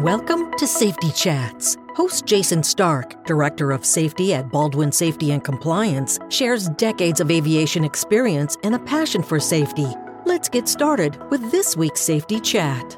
Welcome to Safety Chats. Host Jason Stark, Director of Safety at Baldwin Safety and Compliance, shares decades of aviation experience and a passion for safety. Let's get started with this week's Safety Chat.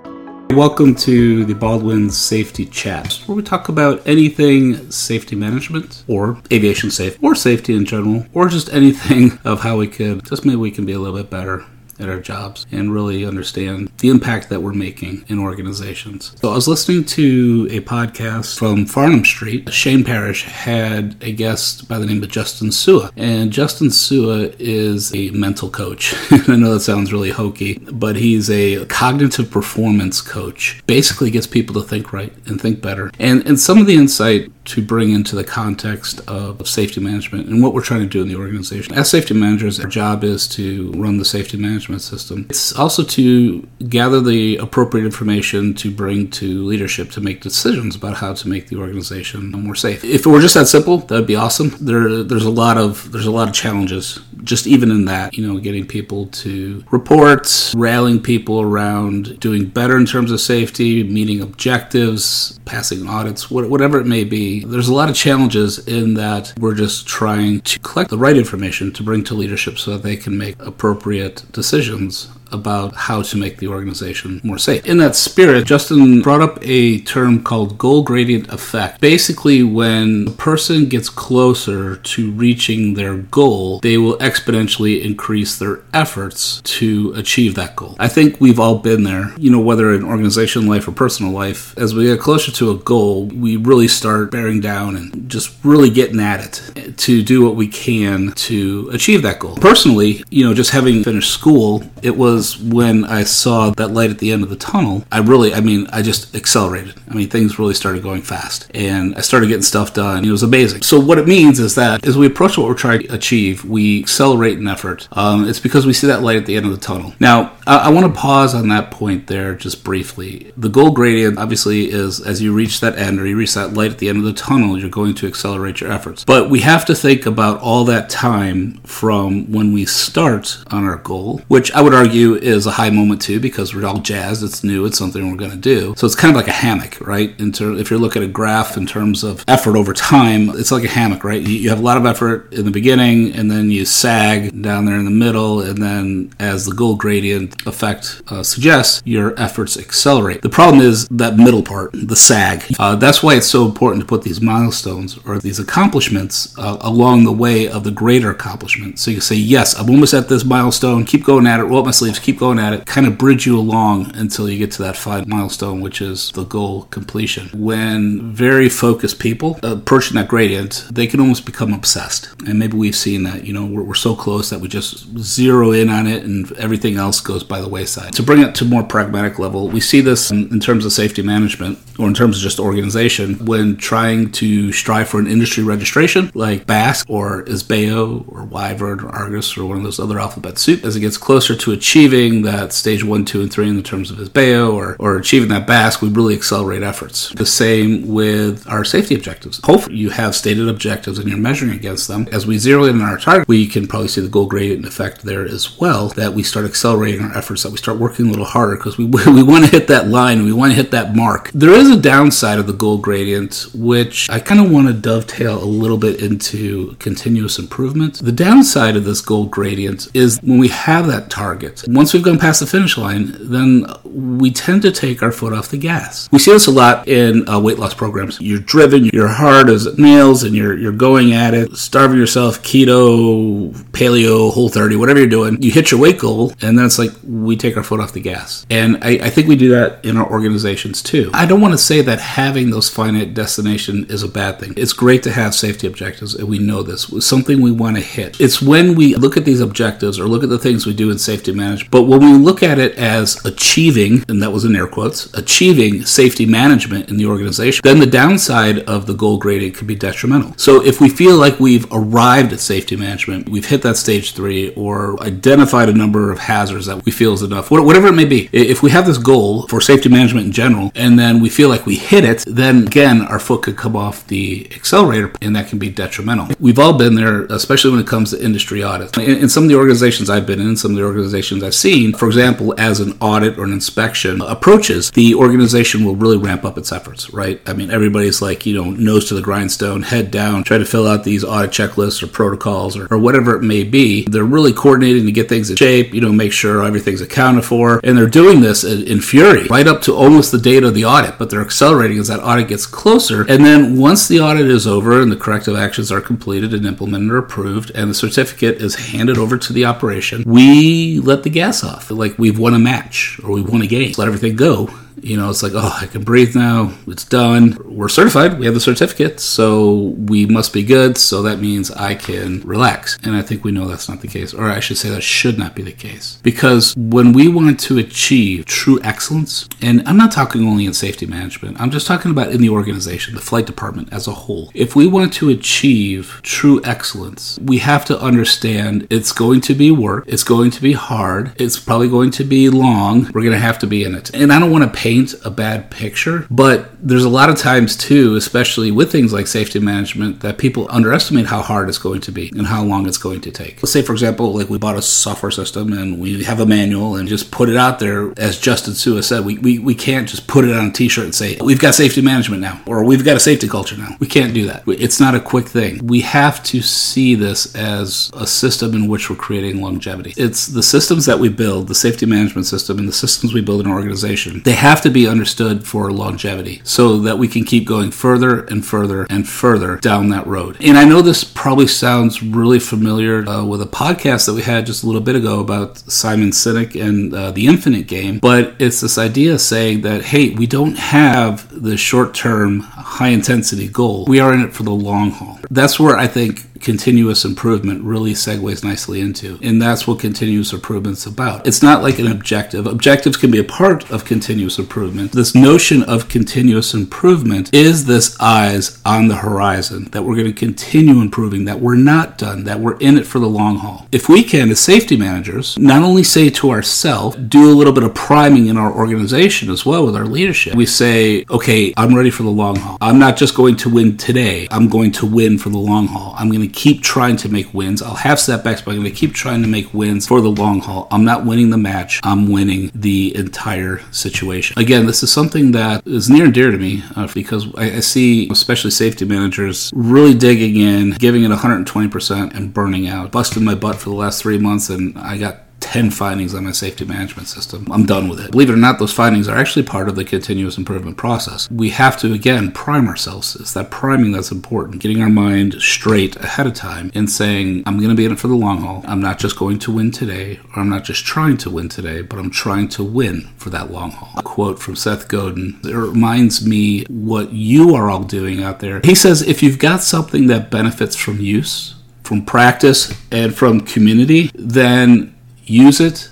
Welcome to the Baldwin Safety Chat, where we talk about anything safety management or aviation safety or safety in general, or just anything of how we could just maybe we can be a little bit better at our jobs and really understand the impact that we're making in organizations. So I was listening to a podcast from Farnham Street. Shane Parrish had a guest by the name of Justin Sua. And Justin Sua is a mental coach. I know that sounds really hokey, but he's a cognitive performance coach. Basically gets people to think right and think better. And and some of the insight to bring into the context of safety management and what we're trying to do in the organization. As safety managers, our job is to run the safety management system. It's also to gather the appropriate information to bring to leadership to make decisions about how to make the organization more safe. If it were just that simple, that'd be awesome. There, there's a lot of there's a lot of challenges just even in that. You know, getting people to report, rallying people around doing better in terms of safety, meeting objectives, passing audits, whatever it may be there's a lot of challenges in that we're just trying to collect the right information to bring to leadership so that they can make appropriate decisions about how to make the organization more safe. In that spirit, Justin brought up a term called goal gradient effect. Basically, when a person gets closer to reaching their goal, they will exponentially increase their efforts to achieve that goal. I think we've all been there, you know, whether in organization life or personal life. As we get closer to a goal, we really start bearing down and just really getting at it to do what we can to achieve that goal. Personally, you know, just having finished school, it was was when I saw that light at the end of the tunnel. I really, I mean, I just accelerated. I mean, things really started going fast, and I started getting stuff done. It was amazing. So what it means is that as we approach what we're trying to achieve, we accelerate in effort. Um, it's because we see that light at the end of the tunnel. Now, I, I want to pause on that point there just briefly. The goal gradient obviously is as you reach that end or you reach that light at the end of the tunnel, you're going to accelerate your efforts. But we have to think about all that time from when we start on our goal, which I would argue is a high moment too because we're all jazzed. It's new. It's something we're going to do. So it's kind of like a hammock, right? In ter- if you look at a graph in terms of effort over time, it's like a hammock, right? You, you have a lot of effort in the beginning, and then you sag down there in the middle, and then as the goal gradient effect uh, suggests, your efforts accelerate. The problem is that middle part, the sag. Uh, that's why it's so important to put these milestones or these accomplishments uh, along the way of the greater accomplishment. So you say, yes, I'm almost at this milestone. Keep going at it. Roll up my sleeves keep going at it, kind of bridge you along until you get to that five milestone, which is the goal completion. When very focused people approaching that gradient, they can almost become obsessed. And maybe we've seen that, you know, we're, we're so close that we just zero in on it and everything else goes by the wayside. To bring it to more pragmatic level, we see this in, in terms of safety management or in terms of just organization when trying to strive for an industry registration like BASC or IS-BAO or Wyvern or Argus or one of those other alphabet soup as it gets closer to achieving achieving that stage one, two, and three in the terms of IS-BAO or, or achieving that BASC, we really accelerate efforts. The same with our safety objectives. Hopefully, you have stated objectives and you're measuring against them. As we zero in on our target, we can probably see the goal gradient effect there as well. That we start accelerating our efforts, that we start working a little harder because we we want to hit that line, we want to hit that mark. There is a downside of the goal gradient, which I kind of want to dovetail a little bit into continuous improvement. The downside of this goal gradient is when we have that target once we've gone past the finish line, then we tend to take our foot off the gas. We see this a lot in uh, weight loss programs. You're driven, you're hard as nails, and you're you're going at it, starving yourself, keto, paleo, whole 30, whatever you're doing. You hit your weight goal, and then it's like we take our foot off the gas. And I, I think we do that in our organizations too. I don't want to say that having those finite destination is a bad thing. It's great to have safety objectives, and we know this. It's something we want to hit. It's when we look at these objectives or look at the things we do in safety management but when we look at it as achieving, and that was in air quotes, achieving safety management in the organization, then the downside of the goal gradient could be detrimental. So if we feel like we've arrived at safety management, we've hit that stage three, or identified a number of hazards that we feel is enough, whatever it may be, if we have this goal for safety management in general, and then we feel like we hit it, then again, our foot could come off the accelerator, and that can be detrimental. We've all been there, especially when it comes to industry audits. In, in some of the organizations I've been in, some of the organizations I I've seen, for example, as an audit or an inspection approaches, the organization will really ramp up its efforts, right? I mean, everybody's like, you know, nose to the grindstone, head down, try to fill out these audit checklists or protocols or, or whatever it may be. They're really coordinating to get things in shape, you know, make sure everything's accounted for. And they're doing this in, in fury right up to almost the date of the audit, but they're accelerating as that audit gets closer. And then once the audit is over and the corrective actions are completed and implemented or approved, and the certificate is handed over to the operation, we let the gas off. Like we've won a match or we've won a game. Let everything go you know, it's like, oh, I can breathe now. It's done. We're certified. We have the certificate. So we must be good. So that means I can relax. And I think we know that's not the case. Or I should say that should not be the case. Because when we want to achieve true excellence, and I'm not talking only in safety management, I'm just talking about in the organization, the flight department as a whole. If we want to achieve true excellence, we have to understand it's going to be work. It's going to be hard. It's probably going to be long. We're going to have to be in it. And I don't want to paint a bad picture. But there's a lot of times, too, especially with things like safety management, that people underestimate how hard it's going to be and how long it's going to take. Let's say, for example, like we bought a software system and we have a manual and just put it out there. As Justin Sua said, we, we, we can't just put it on a t shirt and say, we've got safety management now or we've got a safety culture now. We can't do that. It's not a quick thing. We have to see this as a system in which we're creating longevity. It's the systems that we build, the safety management system, and the systems we build in our organization. They have have to be understood for longevity so that we can keep going further and further and further down that road. And I know this probably sounds really familiar uh, with a podcast that we had just a little bit ago about Simon Sinek and uh, the Infinite Game, but it's this idea saying that, hey, we don't have the short term, high intensity goal. We are in it for the long haul. That's where I think continuous improvement really segues nicely into. And that's what continuous improvement's about. It's not like an objective. Objectives can be a part of continuous improvement. This notion of continuous improvement is this eyes on the horizon that we're going to continue improving, that we're not done, that we're in it for the long haul. If we can, as safety managers, not only say to ourselves, do a little bit of priming in our organization as well with our leadership, we say, okay, I'm ready for the long haul. I'm not just going to win today, I'm going to win for the long haul. I'm going to keep trying to make wins. I'll have setbacks, but I'm going to keep trying to make wins for the long haul. I'm not winning the match, I'm winning the entire situation. Again, this is something that is near and dear to me uh, because I, I see, especially safety managers, really digging in, giving it 120% and burning out. Busted my butt for the last three months, and I got 10 findings on my safety management system. I'm done with it. Believe it or not, those findings are actually part of the continuous improvement process. We have to, again, prime ourselves. It's that priming that's important, getting our mind straight ahead of time and saying, I'm going to be in it for the long haul. I'm not just going to win today, or I'm not just trying to win today, but I'm trying to win for that long haul. A quote from Seth Godin it reminds me what you are all doing out there. He says, if you've got something that benefits from use, from practice, and from community, then use it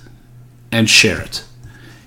and share it.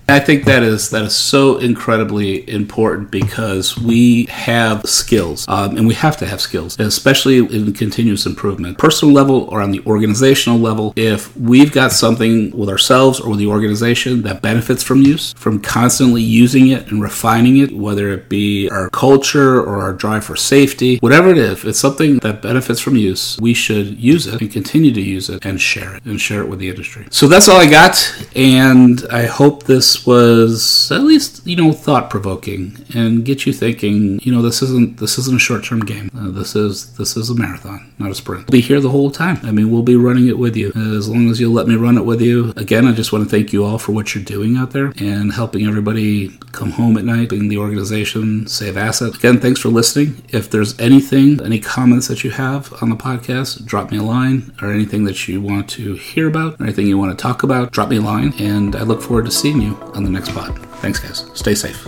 I think that is that is so incredibly important because we have skills, um, and we have to have skills, especially in continuous improvement, personal level or on the organizational level. If we've got something with ourselves or with the organization that benefits from use, from constantly using it and refining it, whether it be our culture or our drive for safety, whatever it is, if it's something that benefits from use, we should use it and continue to use it and share it and share it with the industry. So that's all I got, and I hope this was at least you know thought provoking and get you thinking. You know, this isn't this isn't a short term game. Uh, this is this is a marathon, not a sprint. We'll be here the whole time. I mean, we'll be running it with you as long as you'll let me run it with you. Again, I just want to thank you all for what you're doing out there and helping everybody come home at night, in the organization save assets. Again, thanks for listening. If there's anything, any comments that you have on the podcast, drop me a line or anything that you want to hear about, or anything you want to talk about, drop me a line. And I look forward to seeing you on the next pod. Thanks, guys. Stay safe.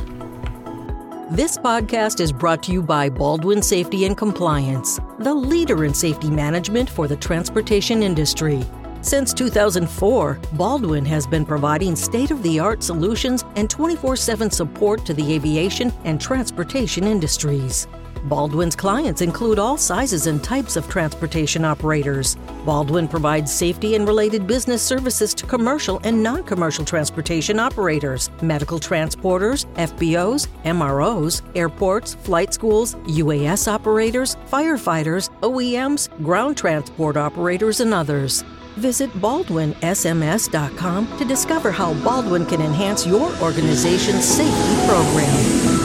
This podcast is brought to you by Baldwin Safety and Compliance, the leader in safety management for the transportation industry. Since 2004, Baldwin has been providing state of the art solutions and 24 7 support to the aviation and transportation industries. Baldwin's clients include all sizes and types of transportation operators. Baldwin provides safety and related business services to commercial and non commercial transportation operators, medical transporters, FBOs, MROs, airports, flight schools, UAS operators, firefighters, OEMs, ground transport operators, and others. Visit baldwinsms.com to discover how Baldwin can enhance your organization's safety program.